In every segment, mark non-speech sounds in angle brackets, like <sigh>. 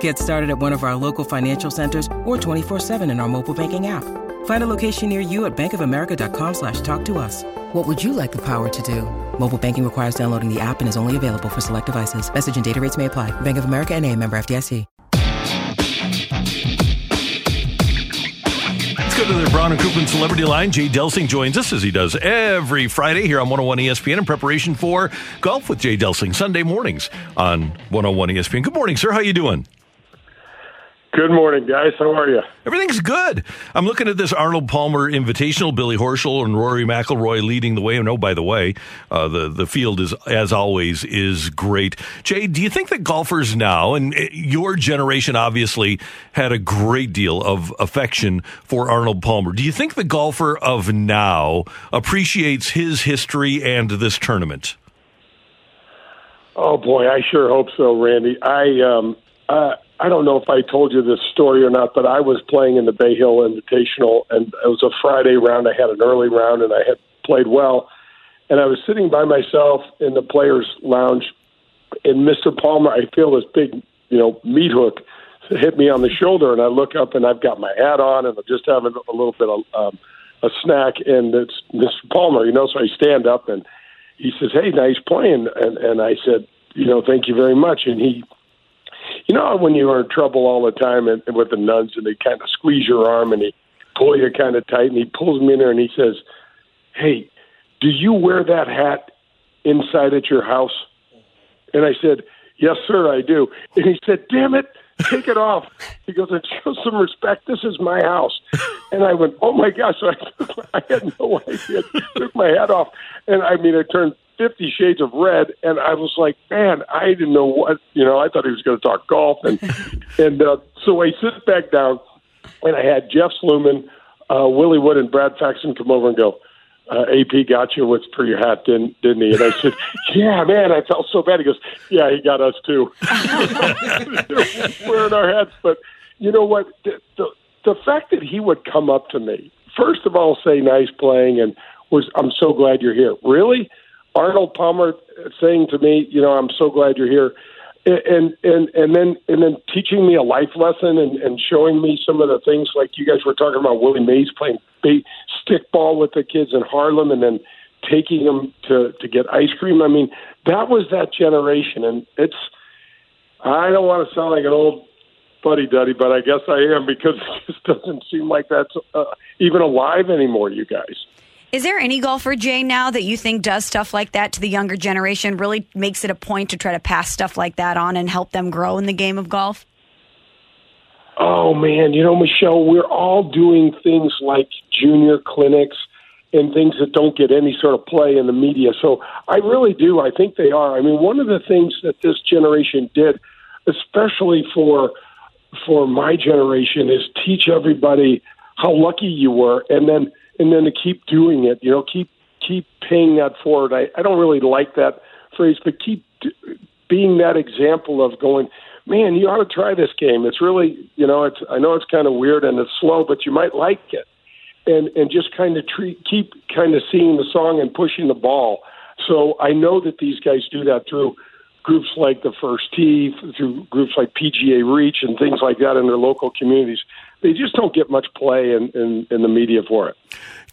Get started at one of our local financial centers or 24-7 in our mobile banking app. Find a location near you at bankofamerica.com slash talk to us. What would you like the power to do? Mobile banking requires downloading the app and is only available for select devices. Message and data rates may apply. Bank of America and a member FDIC. Let's go to the Brown and Crouppen Celebrity Line. Jay Delsing joins us as he does every Friday here on 101 ESPN in preparation for Golf with Jay Delsing Sunday mornings on 101 ESPN. Good morning, sir. How you doing? Good morning, guys. How are you? Everything's good. I'm looking at this Arnold Palmer Invitational. Billy Horschel and Rory McIlroy leading the way. And oh, by the way, uh, the the field is, as always, is great. Jay, do you think that golfers now, and uh, your generation obviously had a great deal of affection for Arnold Palmer. Do you think the golfer of now appreciates his history and this tournament? Oh boy, I sure hope so, Randy. I um, uh, I don't know if I told you this story or not, but I was playing in the Bay Hill Invitational, and it was a Friday round. I had an early round, and I had played well. And I was sitting by myself in the players' lounge, and Mr. Palmer, I feel this big, you know, meat hook hit me on the shoulder, and I look up, and I've got my hat on, and I'm just having a little bit of um, a snack, and it's Mr. Palmer, you know. So I stand up, and he says, "Hey, nice playing," and and I said, "You know, thank you very much," and he you know when you are in trouble all the time and, and with the nuns and they kind of squeeze your arm and they pull you kind of tight and he pulls me in there and he says, "Hey, do you wear that hat inside at your house?" And I said, "Yes, sir, I do." And he said, "Damn it." Take it off. He goes, and show some respect. This is my house. And I went, oh my gosh. So <laughs> I, I had no idea. I took my hat off. And I mean, I turned Fifty Shades of Red, and I was like, man, I didn't know what you know. I thought he was going to talk golf, and <laughs> and uh, so I sit back down, and I had Jeff Sluman, uh, Willie Wood, and Brad Faxon come over and go. Uh, AP got you with for your hat, didn't didn't he? And I said, <laughs> "Yeah, man, I felt so bad." He goes, "Yeah, he got us too, <laughs> wearing our hats." But you know what? The, the the fact that he would come up to me, first of all, say nice playing, and was I'm so glad you're here. Really, Arnold Palmer saying to me, you know, I'm so glad you're here, and and and then and then teaching me a life lesson and, and showing me some of the things like you guys were talking about Willie Mays playing stickball with the kids in Harlem, and then taking them to to get ice cream. I mean, that was that generation, and it's. I don't want to sound like an old buddy duddy, but I guess I am because <laughs> it just doesn't seem like that's uh, even alive anymore. You guys. Is there any golfer, Jay, now that you think does stuff like that to the younger generation, really makes it a point to try to pass stuff like that on and help them grow in the game of golf? Oh, man. You know, Michelle, we're all doing things like junior clinics and things that don't get any sort of play in the media. So I really do. I think they are. I mean, one of the things that this generation did, especially for for my generation, is teach everybody how lucky you were, and then and then to keep doing it, you know, keep keep paying that forward. I, I don't really like that phrase, but keep d- being that example of going, man, you ought to try this game. It's really, you know, it's I know it's kind of weird and it's slow, but you might like it, and and just kind of treat, keep kind of singing the song and pushing the ball. So I know that these guys do that through groups like the First Tee, through groups like PGA Reach and things like that in their local communities they just don't get much play in, in, in the media for it.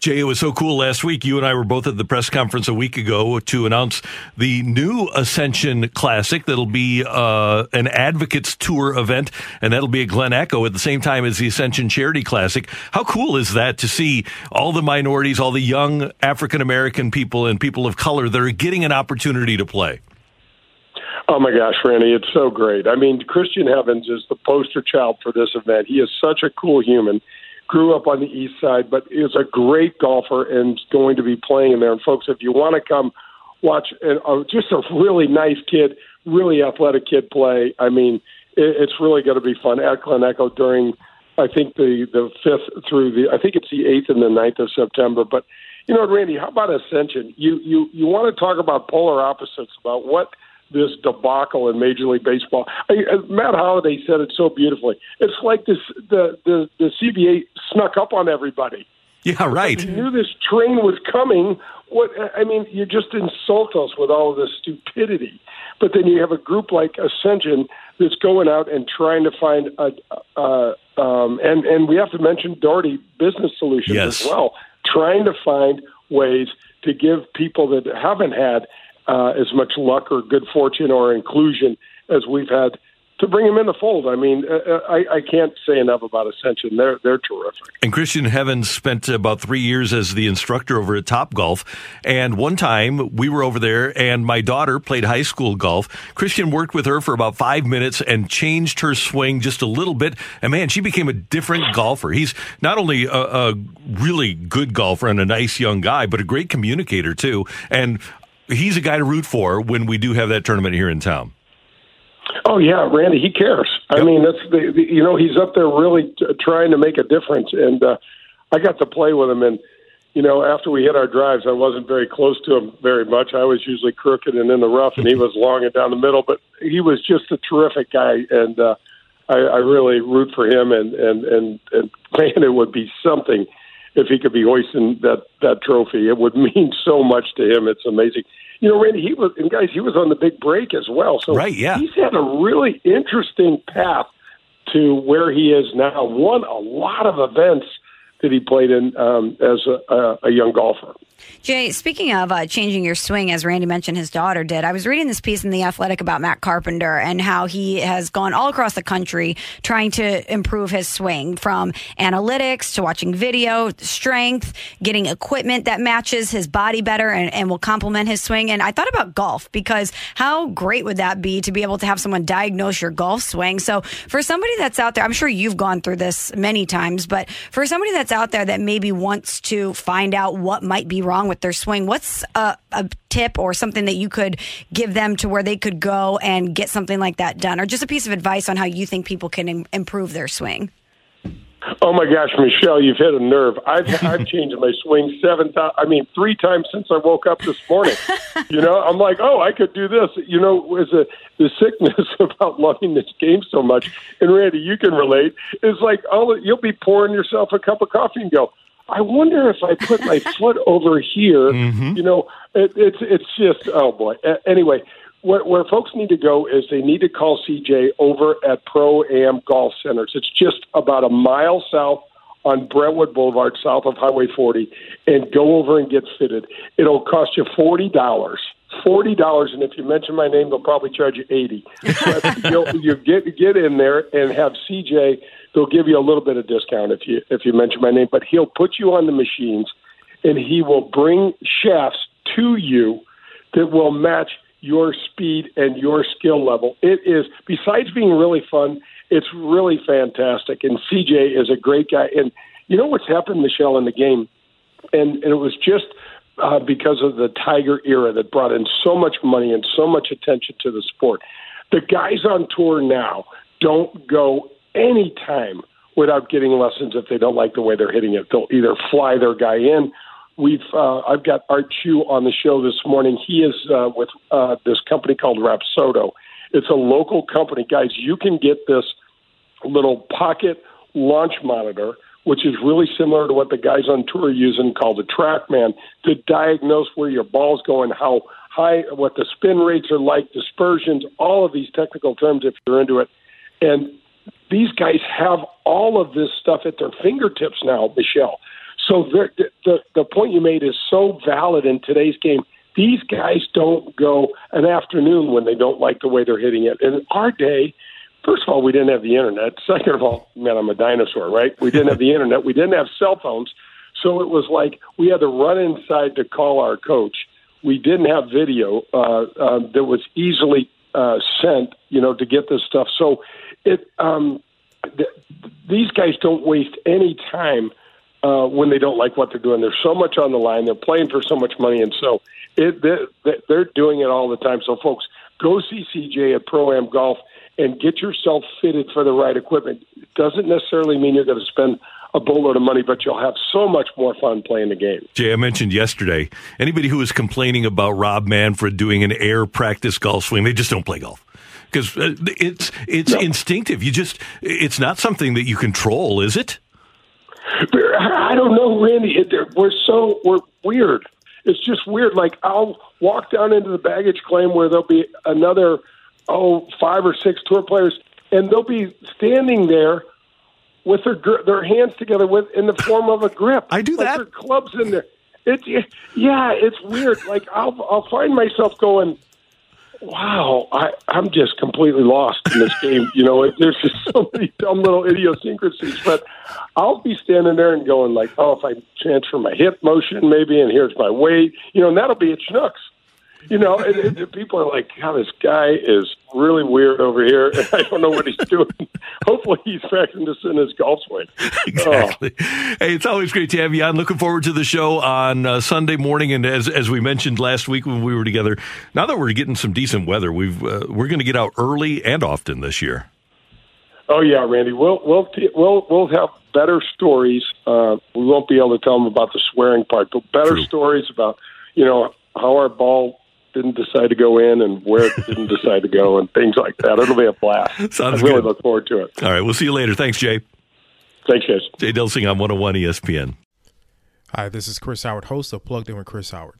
Jay, it was so cool last week. You and I were both at the press conference a week ago to announce the new Ascension Classic that'll be uh, an Advocates Tour event, and that'll be at Glen Echo at the same time as the Ascension Charity Classic. How cool is that to see all the minorities, all the young African American people and people of color that are getting an opportunity to play? Oh my gosh, Randy, it's so great. I mean, Christian Heavens is the poster child for this event. He is such a cool human. Grew up on the east side, but is a great golfer and going to be playing in there. And folks, if you want to come watch uh, just a really nice kid, really athletic kid play, I mean, it, it's really going to be fun at Glen Echo during, I think the the fifth through the, I think it's the eighth and the 9th of September. But you know, Randy, how about Ascension? You you you want to talk about polar opposites about what this debacle in Major League Baseball. I, uh, Matt Holliday said it so beautifully. It's like this the the the CBA snuck up on everybody. Yeah, right. You knew this train was coming. What I mean, you just insult us with all of this stupidity. But then you have a group like Ascension that's going out and trying to find a, uh, um, and and we have to mention Daugherty Business Solutions Yes. as well, trying to find ways to give people that haven't had uh, as much luck or good fortune or inclusion as we've had to bring them in the fold. I mean, uh, uh, I, I can't say enough about Ascension. They're they're terrific. And Christian Heavens spent about three years as the instructor over at Top Golf. And one time we were over there, and my daughter played high school golf. Christian worked with her for about five minutes and changed her swing just a little bit. And man, she became a different golfer. He's not only a, a really good golfer and a nice young guy, but a great communicator too. And he's a guy to root for when we do have that tournament here in town. Oh yeah, Randy, he cares. I mean, that's the, the you know he's up there really t- trying to make a difference, and uh, I got to play with him. And you know, after we hit our drives, I wasn't very close to him very much. I was usually crooked and in the rough, and he <laughs> was long and down the middle. But he was just a terrific guy, and uh, I, I really root for him. And and and and <laughs> man, it would be something if he could be hoisting that that trophy. It would <laughs> mean so much to him. It's amazing. You know, Randy, he was, and guys, he was on the big break as well. So Right, yeah. he's had a really interesting path to where he is now. Won a lot of events that he played in um, as a, a, a young golfer. Jay, speaking of uh, changing your swing, as Randy mentioned, his daughter did. I was reading this piece in The Athletic about Matt Carpenter and how he has gone all across the country trying to improve his swing from analytics to watching video, strength, getting equipment that matches his body better and, and will complement his swing. And I thought about golf because how great would that be to be able to have someone diagnose your golf swing? So for somebody that's out there, I'm sure you've gone through this many times, but for somebody that's out there that maybe wants to find out what might be wrong with their swing, what's a, a tip or something that you could give them to where they could go and get something like that done, or just a piece of advice on how you think people can Im- improve their swing? Oh my gosh, Michelle, you've hit a nerve. I've I've <laughs> changed my swing seven times. I mean, three times since I woke up this morning. you know, I'm like, oh, I could do this. You know, was the the sickness <laughs> about loving this game so much. And Randy, you can relate. It's like oh, you'll be pouring yourself a cup of coffee and go. I wonder if I put my <laughs> foot over here. Mm-hmm. You know, it, it's it's just oh boy. Anyway, where, where folks need to go is they need to call CJ over at Pro Am Golf Centers. It's just about a mile south on Brentwood Boulevard, south of Highway 40, and go over and get fitted. It'll cost you forty dollars. Forty dollars, and if you mention my name, they'll probably charge you eighty. <laughs> You'll, you get get in there and have CJ. They'll give you a little bit of discount if you if you mention my name. But he'll put you on the machines, and he will bring shafts to you that will match your speed and your skill level. It is besides being really fun, it's really fantastic. And CJ is a great guy. And you know what's happened, Michelle, in the game, and, and it was just uh, because of the Tiger era that brought in so much money and so much attention to the sport. The guys on tour now don't go any time without getting lessons if they don't like the way they're hitting it. They'll either fly their guy in. We've uh, I've got Art Chu on the show this morning. He is uh, with uh, this company called Rapsodo. It's a local company, guys. You can get this little pocket launch monitor, which is really similar to what the guys on tour are using, called the TrackMan, to diagnose where your ball's going, how high, what the spin rates are like, dispersions, all of these technical terms if you're into it. And these guys have all of this stuff at their fingertips now, Michelle. So the, the the point you made is so valid in today's game. These guys don't go an afternoon when they don't like the way they're hitting it. In our day, first of all, we didn't have the internet. Second of all, man, I'm a dinosaur, right? We didn't have the internet. We didn't have cell phones. So it was like we had to run inside to call our coach. We didn't have video uh, uh, that was easily uh, sent, you know, to get this stuff. So it um, th- these guys don't waste any time uh, when they don't like what they're doing. There's so much on the line. They're playing for so much money, and so it, they're, they're doing it all the time. So, folks, go see CJ at Pro Am Golf and get yourself fitted for the right equipment. It doesn't necessarily mean you're going to spend a boatload of money, but you'll have so much more fun playing the game. Jay, I mentioned yesterday, anybody who is complaining about Rob Manfred doing an air practice golf swing, they just don't play golf. Because uh, it's it's no. instinctive. You just it's not something that you control, is it? I don't know, Randy. We're so we're weird. It's just weird. Like I'll walk down into the baggage claim where there'll be another oh five or six tour players, and they'll be standing there with their their hands together with in the form of a grip. I do like that. Their clubs in there. It's yeah, it's weird. Like I'll I'll find myself going, wow, I I'm just completely lost in this game. You know, it, there's just so many dumb little idiosyncrasies. But I'll be standing there and going like, oh, if I transfer my hip motion maybe, and here's my weight, you know, and that'll be at Schnucks you know, and, and people are like, "God, this guy is really weird over here. <laughs> I don't know what he's doing." <laughs> Hopefully, he's practicing this in his golf swing. <laughs> Exactly. Oh. Hey, it's always great to have you on. Looking forward to the show on uh, Sunday morning, and as as we mentioned last week when we were together, now that we're getting some decent weather, we've uh, we're going to get out early and often this year. Oh yeah, Randy. We'll we'll we'll we'll have better stories. Uh, we won't be able to tell them about the swearing part, but better True. stories about you know how our ball didn't decide to go in and where it didn't decide to go and things like that. It'll be a blast. <laughs> Sounds I really good. look forward to it. All right, we'll see you later. Thanks, Jay. Thanks, guys. Jay Delsing on 101 ESPN. Hi, this is Chris Howard, host of Plugged In with Chris Howard.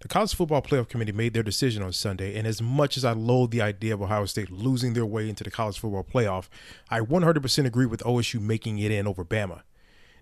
The College Football Playoff Committee made their decision on Sunday, and as much as I loathe the idea of Ohio State losing their way into the College Football Playoff, I 100% agree with OSU making it in over Bama.